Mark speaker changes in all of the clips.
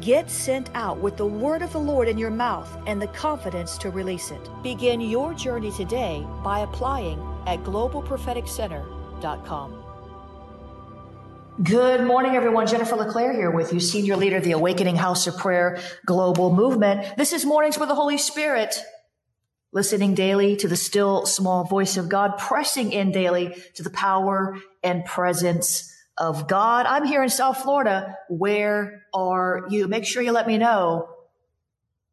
Speaker 1: Get sent out with the word of the Lord in your mouth and the confidence to release it. Begin your journey today by applying at globalpropheticcenter.com. Good morning, everyone. Jennifer LeClaire here with you, Senior Leader of the Awakening House of Prayer Global Movement. This is Mornings with the Holy Spirit. Listening daily to the still small voice of God, pressing in daily to the power and presence of God. I'm here in South Florida. Where are you? Make sure you let me know.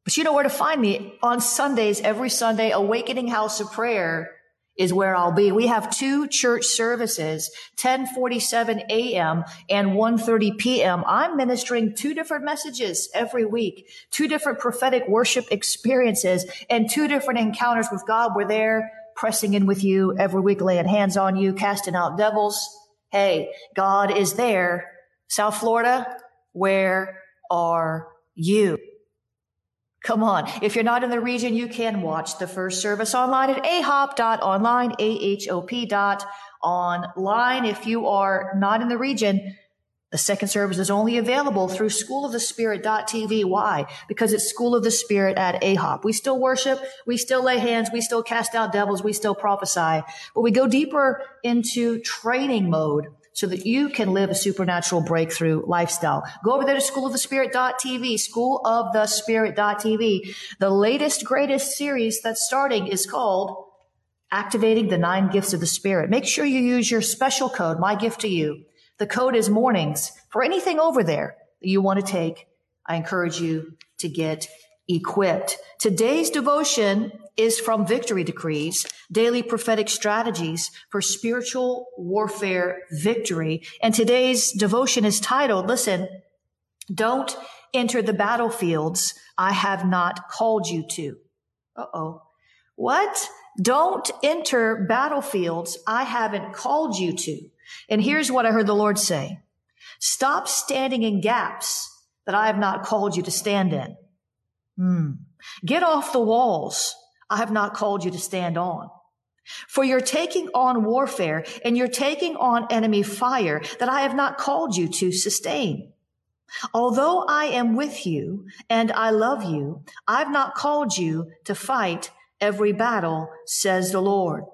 Speaker 1: But you know where to find me on Sundays, every Sunday, Awakening House of Prayer is where I'll be. We have two church services, 1047 a.m. and 1.30 p.m. I'm ministering two different messages every week, two different prophetic worship experiences and two different encounters with God. We're there pressing in with you every week, laying hands on you, casting out devils, Hey, God is there. South Florida, where are you? Come on. If you're not in the region, you can watch the first service online at ahop.online, A-H-O-P dot online. If you are not in the region, the second service is only available through schoolofthespirit.tv. Why? Because it's School of the Spirit at AHOP. We still worship, we still lay hands, we still cast out devils, we still prophesy, but we go deeper into training mode so that you can live a supernatural breakthrough lifestyle. Go over there to schoolofthespirit.tv, schoolofthespirit.tv. The latest, greatest series that's starting is called Activating the Nine Gifts of the Spirit. Make sure you use your special code, my gift to you the code is mornings for anything over there that you want to take. I encourage you to get equipped. Today's devotion is from Victory Decrees, daily prophetic strategies for spiritual warfare victory. And today's devotion is titled, listen, don't enter the battlefields I have not called you to. Uh oh. What? Don't enter battlefields I haven't called you to. And here's what I heard the Lord say. Stop standing in gaps that I have not called you to stand in. Hmm. Get off the walls I have not called you to stand on. For you're taking on warfare and you're taking on enemy fire that I have not called you to sustain. Although I am with you and I love you, I've not called you to fight every battle, says the Lord.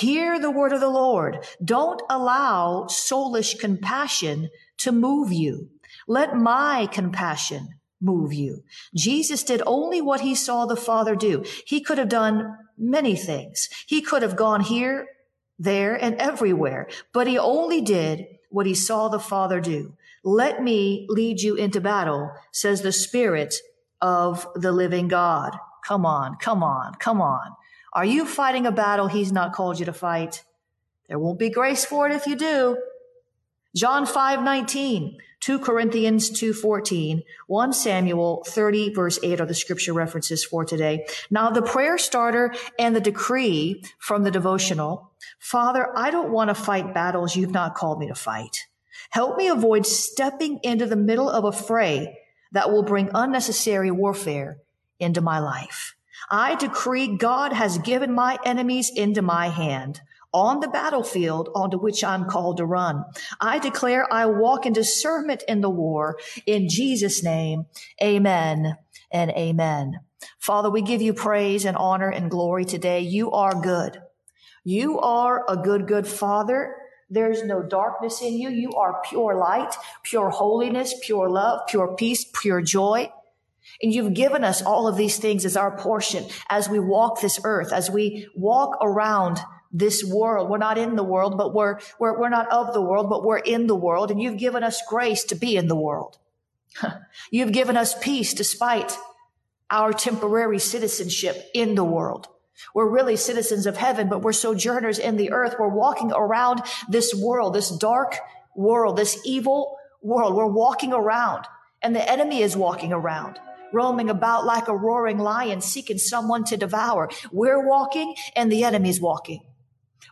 Speaker 1: Hear the word of the Lord. Don't allow soulish compassion to move you. Let my compassion move you. Jesus did only what he saw the Father do. He could have done many things. He could have gone here, there, and everywhere, but he only did what he saw the Father do. Let me lead you into battle, says the Spirit of the living God. Come on, come on, come on. Are you fighting a battle he's not called you to fight? There won't be grace for it if you do. John 5, 19, 2 Corinthians 2, 14, 1 Samuel 30 verse 8 are the scripture references for today. Now the prayer starter and the decree from the devotional. Father, I don't want to fight battles you've not called me to fight. Help me avoid stepping into the middle of a fray that will bring unnecessary warfare into my life. I decree God has given my enemies into my hand on the battlefield onto which I'm called to run. I declare I walk in discernment in the war in Jesus name. Amen and amen. Father, we give you praise and honor and glory today. You are good. You are a good, good father. There's no darkness in you. You are pure light, pure holiness, pure love, pure peace, pure joy. And you've given us all of these things as our portion as we walk this earth, as we walk around this world. We're not in the world, but we're, we're, we're not of the world, but we're in the world. And you've given us grace to be in the world. you've given us peace despite our temporary citizenship in the world. We're really citizens of heaven, but we're sojourners in the earth. We're walking around this world, this dark world, this evil world. We're walking around and the enemy is walking around roaming about like a roaring lion seeking someone to devour. We're walking and the enemy's walking.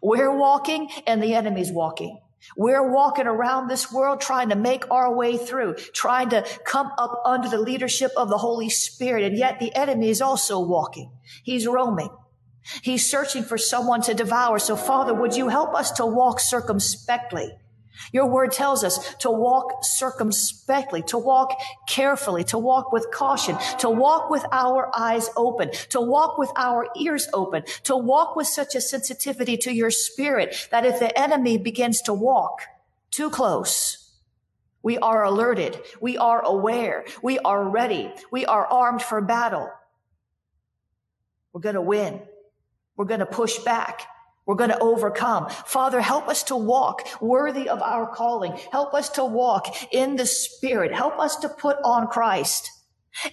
Speaker 1: We're walking and the enemy's walking. We're walking around this world trying to make our way through, trying to come up under the leadership of the Holy Spirit. And yet the enemy is also walking. He's roaming. He's searching for someone to devour. So Father, would you help us to walk circumspectly? Your word tells us to walk circumspectly, to walk carefully, to walk with caution, to walk with our eyes open, to walk with our ears open, to walk with such a sensitivity to your spirit that if the enemy begins to walk too close, we are alerted. We are aware. We are ready. We are armed for battle. We're going to win. We're going to push back. We're going to overcome. Father, help us to walk worthy of our calling. Help us to walk in the spirit. Help us to put on Christ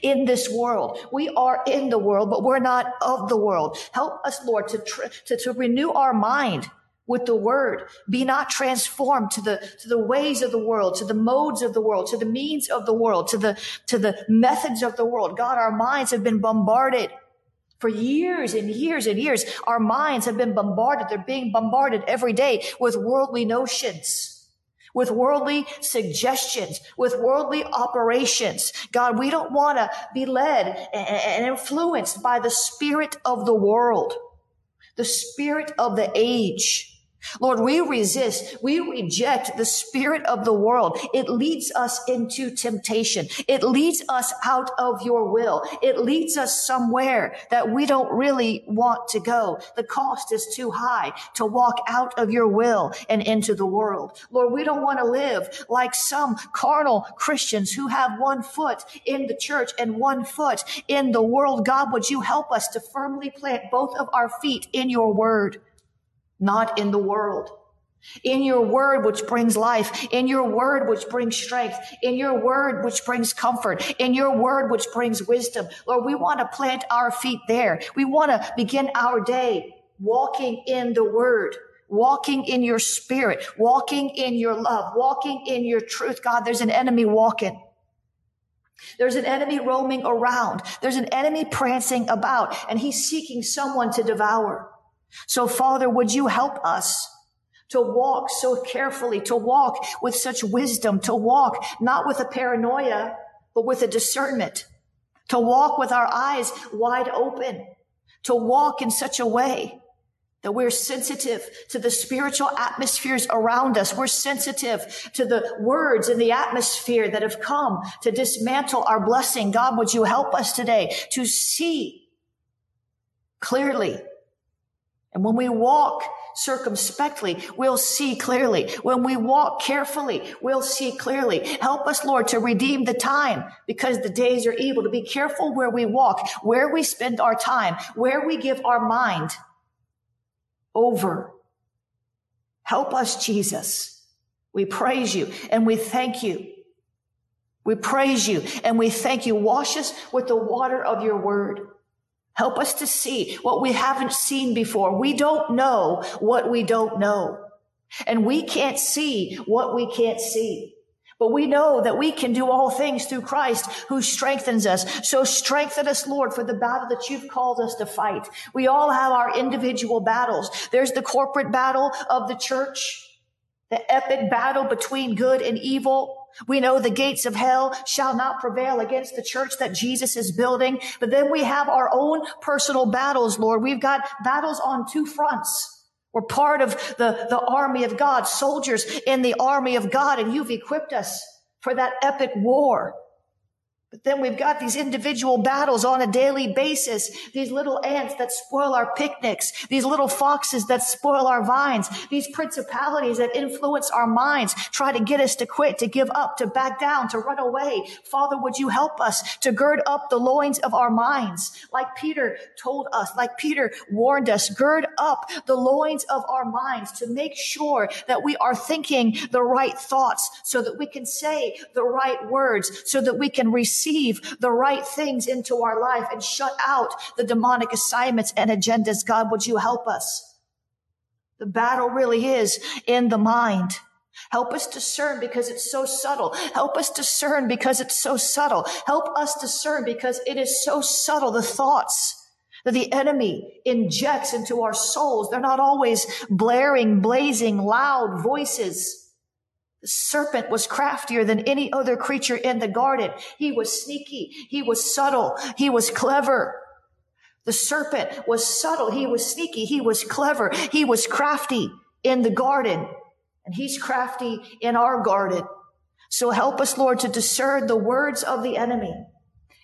Speaker 1: in this world. We are in the world, but we're not of the world. Help us, Lord, to, tr- to, to renew our mind with the word. Be not transformed to the, to the ways of the world, to the modes of the world, to the means of the world, to the, to the methods of the world. God, our minds have been bombarded for years and years and years, our minds have been bombarded. They're being bombarded every day with worldly notions, with worldly suggestions, with worldly operations. God, we don't want to be led and influenced by the spirit of the world, the spirit of the age. Lord, we resist, we reject the spirit of the world. It leads us into temptation. It leads us out of your will. It leads us somewhere that we don't really want to go. The cost is too high to walk out of your will and into the world. Lord, we don't want to live like some carnal Christians who have one foot in the church and one foot in the world. God, would you help us to firmly plant both of our feet in your word? Not in the world. In your word, which brings life, in your word, which brings strength, in your word, which brings comfort, in your word, which brings wisdom. Lord, we want to plant our feet there. We want to begin our day walking in the word, walking in your spirit, walking in your love, walking in your truth. God, there's an enemy walking. There's an enemy roaming around. There's an enemy prancing about and he's seeking someone to devour. So Father, would you help us to walk so carefully, to walk with such wisdom, to walk not with a paranoia, but with a discernment, to walk with our eyes wide open, to walk in such a way that we're sensitive to the spiritual atmospheres around us. We're sensitive to the words in the atmosphere that have come to dismantle our blessing. God, would you help us today to see clearly and when we walk circumspectly, we'll see clearly. When we walk carefully, we'll see clearly. Help us, Lord, to redeem the time because the days are evil, to be careful where we walk, where we spend our time, where we give our mind over. Help us, Jesus. We praise you and we thank you. We praise you and we thank you. Wash us with the water of your word. Help us to see what we haven't seen before. We don't know what we don't know. And we can't see what we can't see. But we know that we can do all things through Christ who strengthens us. So strengthen us, Lord, for the battle that you've called us to fight. We all have our individual battles. There's the corporate battle of the church, the epic battle between good and evil. We know the gates of hell shall not prevail against the church that Jesus is building. But then we have our own personal battles, Lord. We've got battles on two fronts. We're part of the, the army of God, soldiers in the army of God, and you've equipped us for that epic war. But then we've got these individual battles on a daily basis. These little ants that spoil our picnics. These little foxes that spoil our vines. These principalities that influence our minds, try to get us to quit, to give up, to back down, to run away. Father, would you help us to gird up the loins of our minds? Like Peter told us, like Peter warned us, gird up the loins of our minds to make sure that we are thinking the right thoughts so that we can say the right words, so that we can receive receive the right things into our life and shut out the demonic assignments and agendas. God, would you help us? The battle really is in the mind. Help us discern because it's so subtle. Help us discern because it's so subtle. Help us discern because it is so subtle. The thoughts that the enemy injects into our souls. They're not always blaring, blazing, loud voices. The serpent was craftier than any other creature in the garden. He was sneaky. He was subtle. He was clever. The serpent was subtle. He was sneaky. He was clever. He was crafty in the garden. And he's crafty in our garden. So help us, Lord, to discern the words of the enemy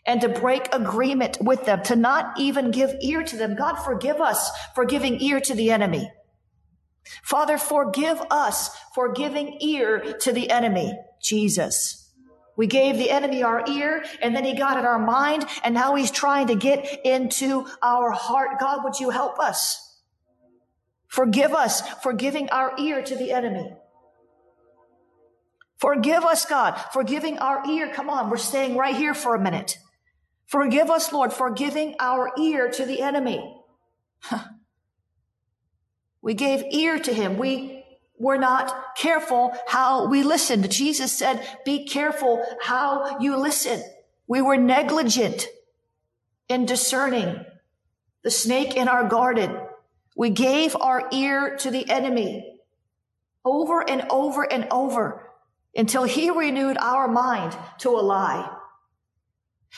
Speaker 1: and to break agreement with them, to not even give ear to them. God, forgive us for giving ear to the enemy. Father, forgive us for giving ear to the enemy, Jesus. We gave the enemy our ear and then he got in our mind and now he's trying to get into our heart. God, would you help us? Forgive us for giving our ear to the enemy. Forgive us, God, for giving our ear. Come on, we're staying right here for a minute. Forgive us, Lord, for giving our ear to the enemy. We gave ear to him. We were not careful how we listened. Jesus said, be careful how you listen. We were negligent in discerning the snake in our garden. We gave our ear to the enemy over and over and over until he renewed our mind to a lie.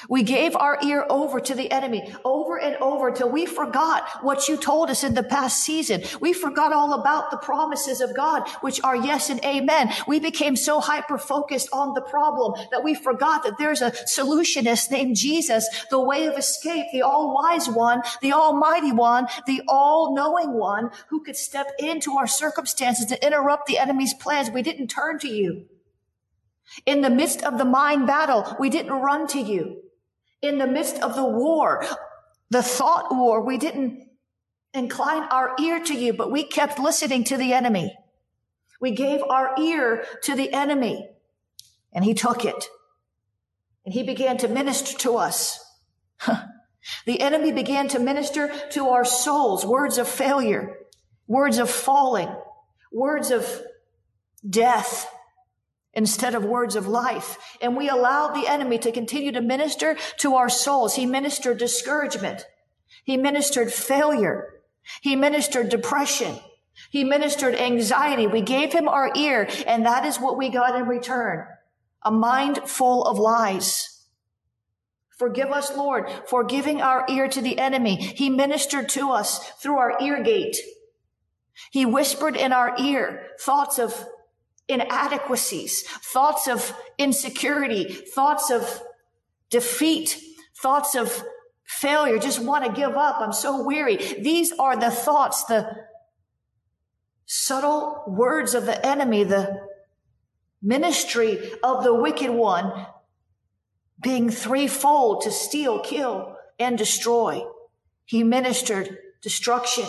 Speaker 1: We gave our ear over to the enemy over and over till we forgot what you told us in the past season. We forgot all about the promises of God, which are yes and amen. We became so hyper focused on the problem that we forgot that there's a solutionist named Jesus, the way of escape, the all wise one, the almighty one, the all knowing one who could step into our circumstances to interrupt the enemy's plans. We didn't turn to you. In the midst of the mind battle, we didn't run to you. In the midst of the war, the thought war, we didn't incline our ear to you, but we kept listening to the enemy. We gave our ear to the enemy and he took it and he began to minister to us. the enemy began to minister to our souls, words of failure, words of falling, words of death, instead of words of life. And we allowed the enemy to continue to minister to our souls. He ministered discouragement. He ministered failure. He ministered depression. He ministered anxiety. We gave him our ear and that is what we got in return. A mind full of lies. Forgive us, Lord, for giving our ear to the enemy. He ministered to us through our ear gate. He whispered in our ear thoughts of inadequacies, thoughts of insecurity, thoughts of defeat, thoughts of failure, just want to give up. I'm so weary. These are the thoughts, the subtle words of the enemy, the ministry of the wicked one being threefold to steal, kill, and destroy. He ministered destruction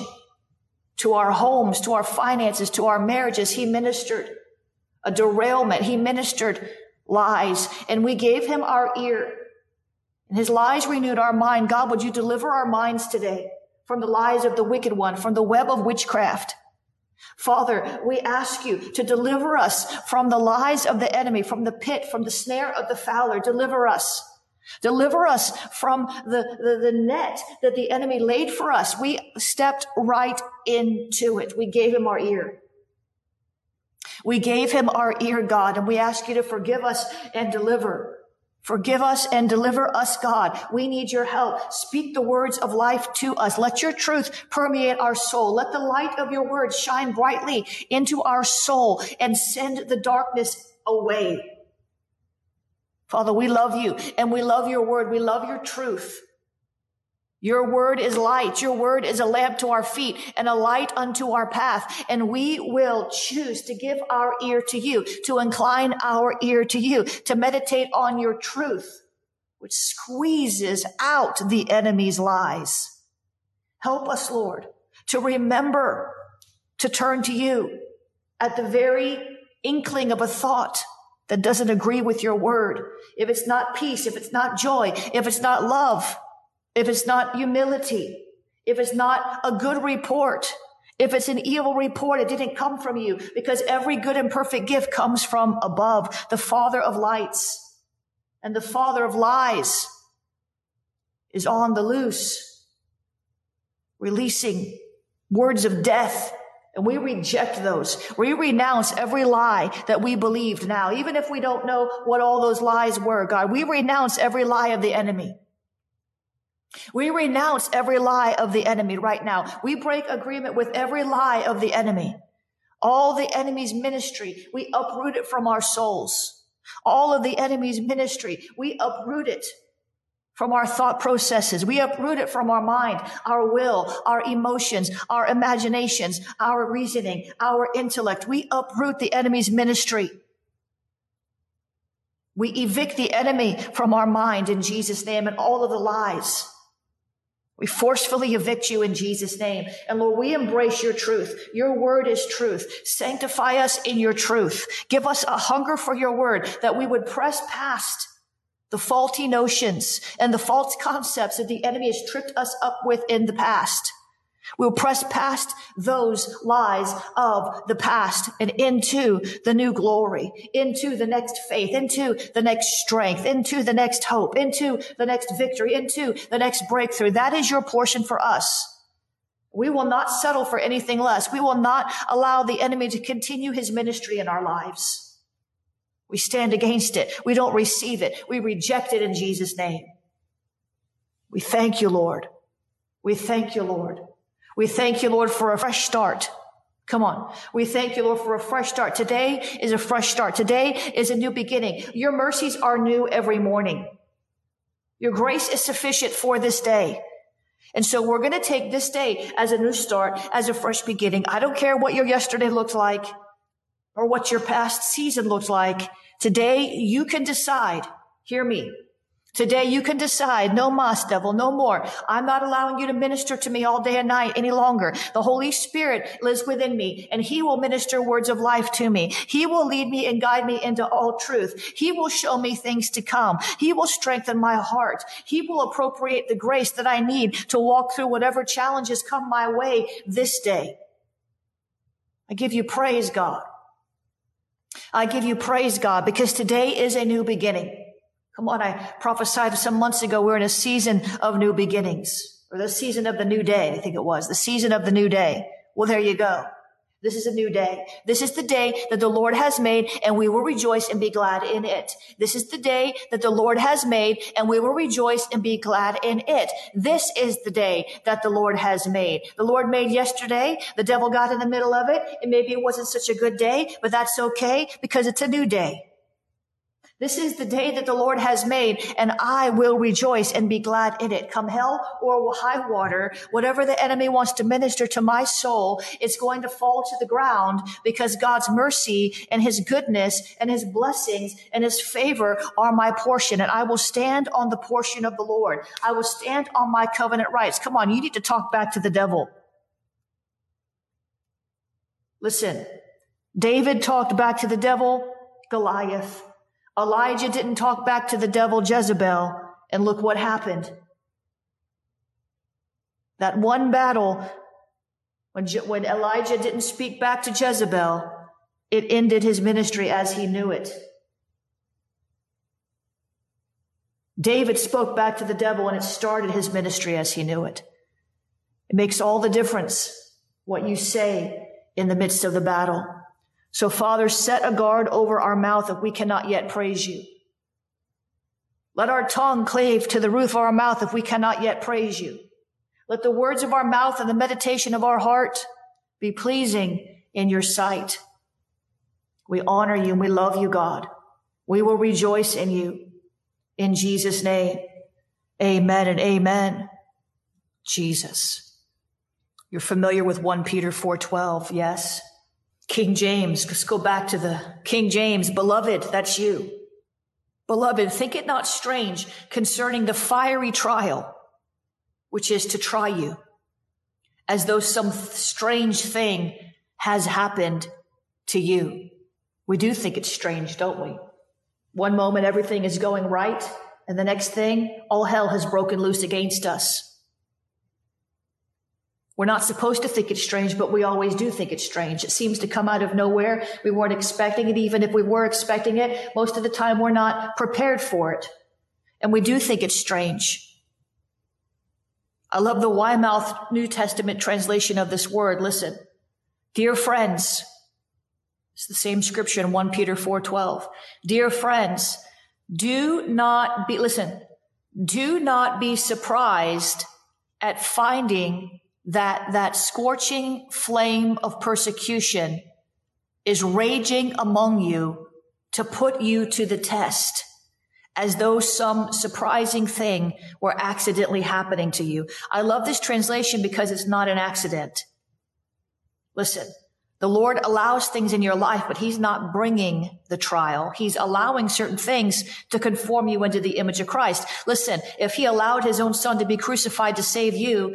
Speaker 1: to our homes, to our finances, to our marriages. He ministered a derailment. He ministered lies and we gave him our ear and his lies renewed our mind. God, would you deliver our minds today from the lies of the wicked one, from the web of witchcraft? Father, we ask you to deliver us from the lies of the enemy, from the pit, from the snare of the fowler. Deliver us. Deliver us from the, the, the, net that the enemy laid for us. We stepped right into it. We gave him our ear. We gave him our ear, God, and we ask you to forgive us and deliver. Forgive us and deliver us, God. We need your help. Speak the words of life to us. Let your truth permeate our soul. Let the light of your word shine brightly into our soul and send the darkness away. Father, we love you and we love your word. We love your truth. Your word is light. Your word is a lamp to our feet and a light unto our path. And we will choose to give our ear to you, to incline our ear to you, to meditate on your truth, which squeezes out the enemy's lies. Help us, Lord, to remember to turn to you at the very inkling of a thought that doesn't agree with your word. If it's not peace, if it's not joy, if it's not love, if it's not humility, if it's not a good report, if it's an evil report, it didn't come from you because every good and perfect gift comes from above, the Father of lights and the Father of lies is on the loose, releasing words of death. And we reject those. We renounce every lie that we believed now, even if we don't know what all those lies were, God. We renounce every lie of the enemy. We renounce every lie of the enemy right now. We break agreement with every lie of the enemy. All the enemy's ministry, we uproot it from our souls. All of the enemy's ministry, we uproot it from our thought processes. We uproot it from our mind, our will, our emotions, our imaginations, our reasoning, our intellect. We uproot the enemy's ministry. We evict the enemy from our mind in Jesus' name and all of the lies. We forcefully evict you in Jesus' name. And Lord, we embrace your truth. Your word is truth. Sanctify us in your truth. Give us a hunger for your word that we would press past the faulty notions and the false concepts that the enemy has tripped us up with in the past. We'll press past those lies of the past and into the new glory, into the next faith, into the next strength, into the next hope, into the next victory, into the next breakthrough. That is your portion for us. We will not settle for anything less. We will not allow the enemy to continue his ministry in our lives. We stand against it. We don't receive it. We reject it in Jesus' name. We thank you, Lord. We thank you, Lord. We thank you, Lord, for a fresh start. Come on. We thank you, Lord, for a fresh start. Today is a fresh start. Today is a new beginning. Your mercies are new every morning. Your grace is sufficient for this day. And so we're going to take this day as a new start, as a fresh beginning. I don't care what your yesterday looked like or what your past season looked like. Today you can decide. Hear me. Today you can decide, no mas, devil, no more. I'm not allowing you to minister to me all day and night any longer. The Holy Spirit lives within me and he will minister words of life to me. He will lead me and guide me into all truth. He will show me things to come. He will strengthen my heart. He will appropriate the grace that I need to walk through whatever challenges come my way this day. I give you praise, God. I give you praise, God, because today is a new beginning. Come on, I prophesied some months ago we're in a season of new beginnings, or the season of the new day, I think it was, the season of the new day. Well, there you go. This is a new day. This is the day that the Lord has made and we will rejoice and be glad in it. This is the day that the Lord has made and we will rejoice and be glad in it. This is the day that the Lord has made. The Lord made yesterday. The devil got in the middle of it and maybe it wasn't such a good day, but that's okay because it's a new day. This is the day that the Lord has made, and I will rejoice and be glad in it. Come hell or high water, whatever the enemy wants to minister to my soul, it's going to fall to the ground because God's mercy and his goodness and his blessings and his favor are my portion. And I will stand on the portion of the Lord. I will stand on my covenant rights. Come on, you need to talk back to the devil. Listen, David talked back to the devil, Goliath. Elijah didn't talk back to the devil Jezebel, and look what happened. That one battle, when, Je- when Elijah didn't speak back to Jezebel, it ended his ministry as he knew it. David spoke back to the devil and it started his ministry as he knew it. It makes all the difference what you say in the midst of the battle. So Father, set a guard over our mouth if we cannot yet praise you. Let our tongue cleave to the roof of our mouth if we cannot yet praise you. Let the words of our mouth and the meditation of our heart be pleasing in your sight. We honor you and we love you, God. We will rejoice in you. In Jesus' name, amen and amen. Jesus. You're familiar with 1 Peter 4:12, yes? King James, let's go back to the King James, beloved, that's you. Beloved, think it not strange concerning the fiery trial, which is to try you, as though some strange thing has happened to you. We do think it's strange, don't we? One moment everything is going right, and the next thing, all hell has broken loose against us. We're not supposed to think it's strange, but we always do think it's strange. It seems to come out of nowhere. We weren't expecting it. Even if we were expecting it, most of the time we're not prepared for it. And we do think it's strange. I love the Weymouth New Testament translation of this word. Listen, dear friends, it's the same scripture in 1 Peter 4:12. Dear friends, do not be listen, do not be surprised at finding that that scorching flame of persecution is raging among you to put you to the test as though some surprising thing were accidentally happening to you. I love this translation because it's not an accident. Listen, the Lord allows things in your life, but He's not bringing the trial. He's allowing certain things to conform you into the image of Christ. Listen, if He allowed His own Son to be crucified to save you,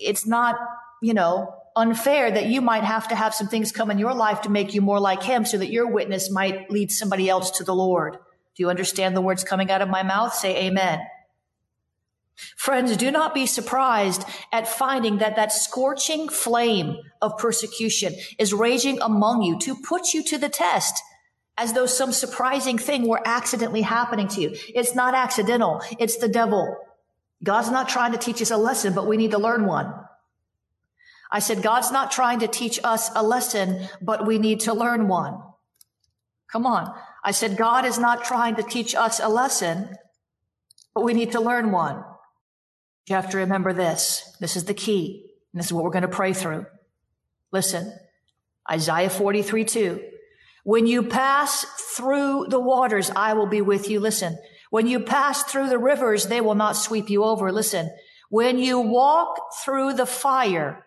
Speaker 1: it's not, you know, unfair that you might have to have some things come in your life to make you more like him so that your witness might lead somebody else to the Lord. Do you understand the words coming out of my mouth? Say amen. Friends, do not be surprised at finding that that scorching flame of persecution is raging among you to put you to the test as though some surprising thing were accidentally happening to you. It's not accidental. It's the devil. God's not trying to teach us a lesson, but we need to learn one. I said, God's not trying to teach us a lesson, but we need to learn one. Come on. I said, God is not trying to teach us a lesson, but we need to learn one. You have to remember this. This is the key. And this is what we're going to pray through. Listen, Isaiah 43, 2. When you pass through the waters, I will be with you. Listen, when you pass through the rivers, they will not sweep you over. Listen, when you walk through the fire,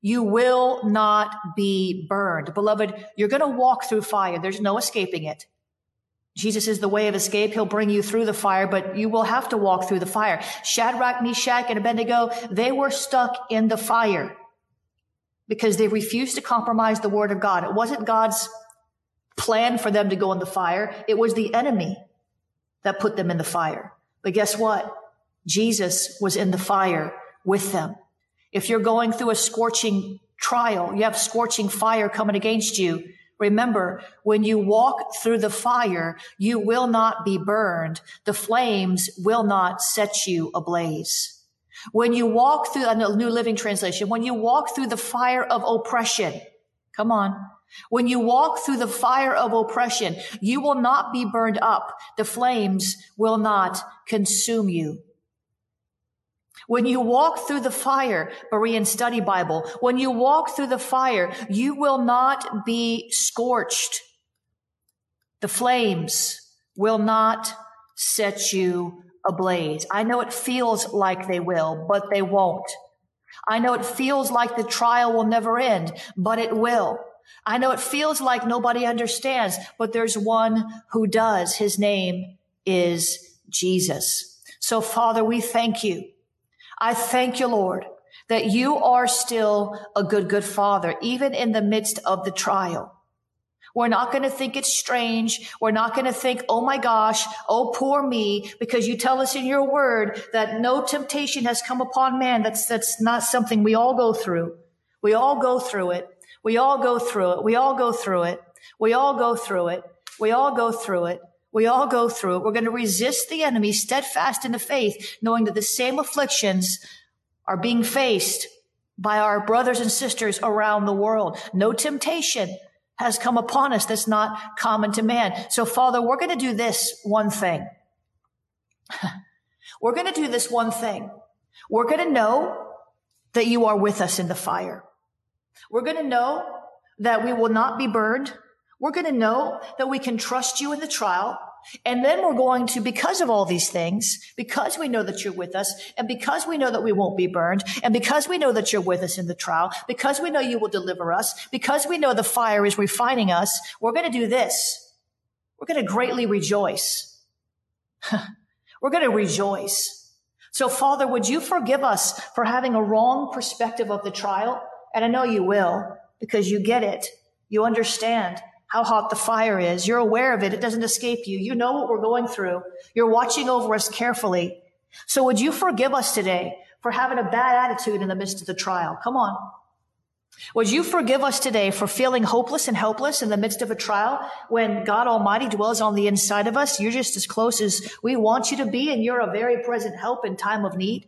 Speaker 1: you will not be burned. Beloved, you're going to walk through fire. There's no escaping it. Jesus is the way of escape. He'll bring you through the fire, but you will have to walk through the fire. Shadrach, Meshach, and Abednego, they were stuck in the fire because they refused to compromise the word of God. It wasn't God's plan for them to go in the fire. It was the enemy that put them in the fire. But guess what? Jesus was in the fire with them. If you're going through a scorching trial, you have scorching fire coming against you. Remember, when you walk through the fire, you will not be burned. The flames will not set you ablaze. When you walk through a New Living Translation, when you walk through the fire of oppression, come on, when you walk through the fire of oppression, you will not be burned up. The flames will not consume you. When you walk through the fire, Berean Study Bible, when you walk through the fire, you will not be scorched. The flames will not set you ablaze. I know it feels like they will, but they won't. I know it feels like the trial will never end, but it will. I know it feels like nobody understands, but there's one who does. His name is Jesus. So Father, we thank you. I thank you, Lord, that you are still a good, good father, even in the midst of the trial. We're not going to think it's strange. We're not going to think, oh my gosh, oh poor me, because you tell us in your word that no temptation has come upon man. That's, that's not something we all go through. We all go through it. We all go through it. We all go through it. We all go through it. We all go through it. We all go through it. We're going to resist the enemy steadfast in the faith, knowing that the same afflictions are being faced by our brothers and sisters around the world. No temptation has come upon us that's not common to man. So Father, we're going to do this one thing. we're going to do this one thing. We're going to know that you are with us in the fire. We're going to know that we will not be burned. We're going to know that we can trust you in the trial. And then we're going to, because of all these things, because we know that you're with us, and because we know that we won't be burned, and because we know that you're with us in the trial, because we know you will deliver us, because we know the fire is refining us, we're going to do this. We're going to greatly rejoice. we're going to rejoice. So Father, would you forgive us for having a wrong perspective of the trial? And I know you will because you get it. You understand how hot the fire is. You're aware of it. It doesn't escape you. You know what we're going through. You're watching over us carefully. So would you forgive us today for having a bad attitude in the midst of the trial? Come on. Would you forgive us today for feeling hopeless and helpless in the midst of a trial when God Almighty dwells on the inside of us? You're just as close as we want you to be and you're a very present help in time of need.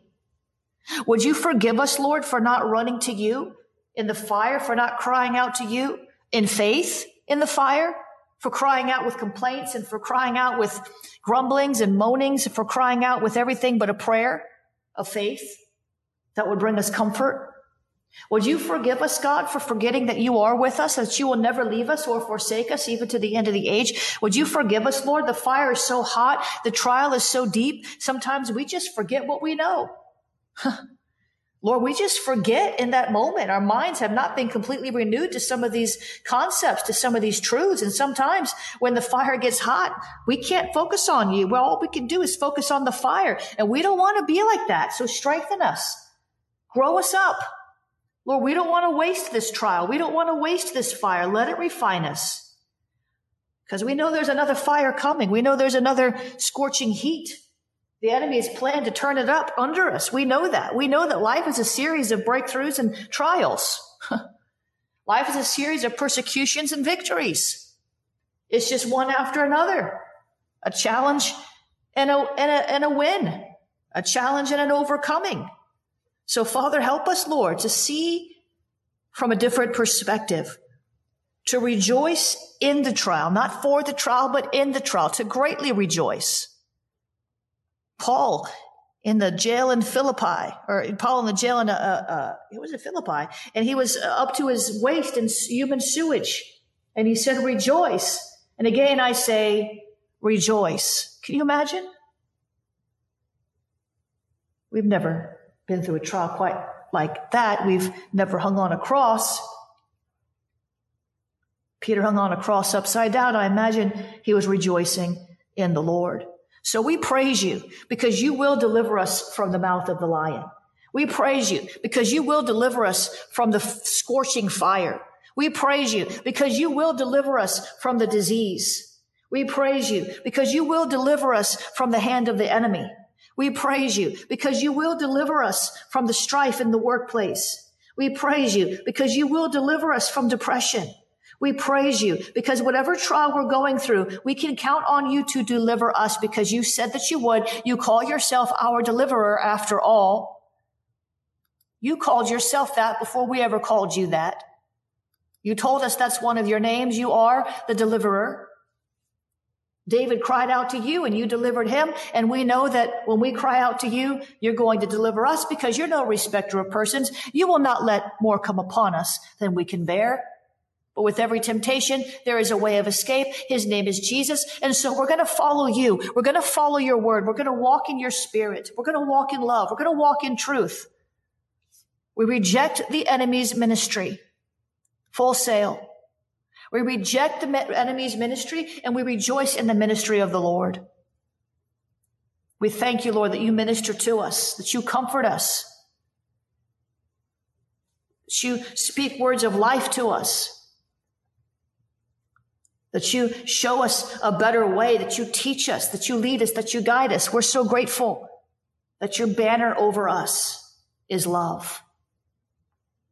Speaker 1: Would you forgive us, Lord, for not running to you in the fire, for not crying out to you in faith in the fire, for crying out with complaints and for crying out with grumblings and moanings, for crying out with everything but a prayer of faith that would bring us comfort. Would you forgive us, God, for forgetting that you are with us, that you will never leave us or forsake us even to the end of the age? Would you forgive us, Lord? The fire is so hot. The trial is so deep. Sometimes we just forget what we know. Lord, we just forget in that moment. Our minds have not been completely renewed to some of these concepts, to some of these truths. And sometimes when the fire gets hot, we can't focus on you. Well, all we can do is focus on the fire. And we don't want to be like that. So strengthen us. Grow us up. Lord, we don't want to waste this trial. We don't want to waste this fire. Let it refine us. Because we know there's another fire coming. We know there's another scorching heat the enemy has planned to turn it up under us. We know that. We know that life is a series of breakthroughs and trials. life is a series of persecutions and victories. It's just one after another. A challenge and a, and a, and a win. A challenge and an overcoming. So Father, help us, Lord, to see from a different perspective, to rejoice in the trial, not for the trial, but in the trial, to greatly rejoice Paul in the jail in Philippi, or Paul in the jail in, uh, uh, it was in Philippi, and he was up to his waist in human sewage. And he said, rejoice. And again, I say, rejoice. Can you imagine? We've never been through a trial quite like that. We've never hung on a cross. Peter hung on a cross upside down. I imagine he was rejoicing in the Lord. So we praise you because you will deliver us from the mouth of the lion. We praise you because you will deliver us from the scorching fire. We praise you because you will deliver us from the disease. We praise you because you will deliver us from the hand of the enemy. We praise you because you will deliver us from the strife in the workplace. We praise you because you will deliver us from depression. We praise you because whatever trial we're going through, we can count on you to deliver us because you said that you would. You call yourself our deliverer after all. You called yourself that before we ever called you that. You told us that's one of your names. You are the deliverer. David cried out to you and you delivered him. And we know that when we cry out to you, you're going to deliver us because you're no respecter of persons. You will not let more come upon us than we can bear. But with every temptation, there is a way of escape. His name is Jesus. And so we're going to follow you. We're going to follow your word. We're going to walk in your spirit. We're going to walk in love. We're going to walk in truth. We reject the enemy's ministry. Full sail. We reject the enemy's ministry and we rejoice in the ministry of the Lord. We thank you, Lord, that you minister to us, that you comfort us, that you speak words of life to us that you show us a better way, that you teach us, that you lead us, that you guide us. We're so grateful that your banner over us is love.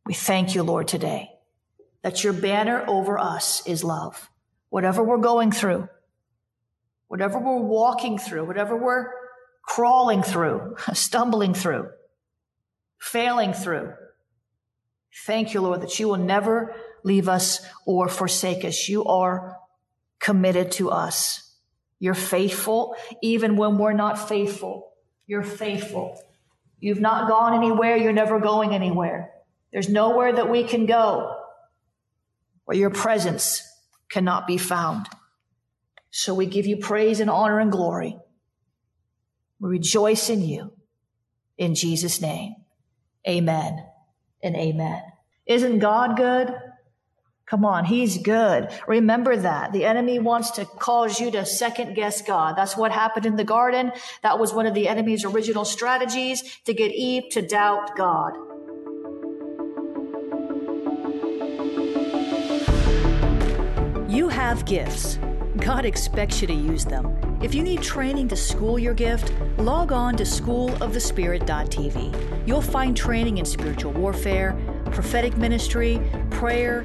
Speaker 1: We thank you, Lord, today that your banner over us is love. Whatever we're going through, whatever we're walking through, whatever we're crawling through, stumbling through, failing through, thank you, Lord, that you will never leave us or forsake us. You are committed to us. You're faithful even when we're not faithful. You're faithful. You've not gone anywhere. You're never going anywhere. There's nowhere that we can go where your presence cannot be found. So we give you praise and honor and glory. We rejoice in you. In Jesus' name, amen and amen. Isn't God good? Come on, He's good. Remember that. The enemy wants to cause you to second guess God. That's what happened in the garden. That was one of the enemy's original strategies to get Eve to doubt God. You have gifts. God expects you to use them. If you need training to school your gift, log on to schoolofthespirit.tv. You'll find training in spiritual warfare, prophetic ministry, prayer,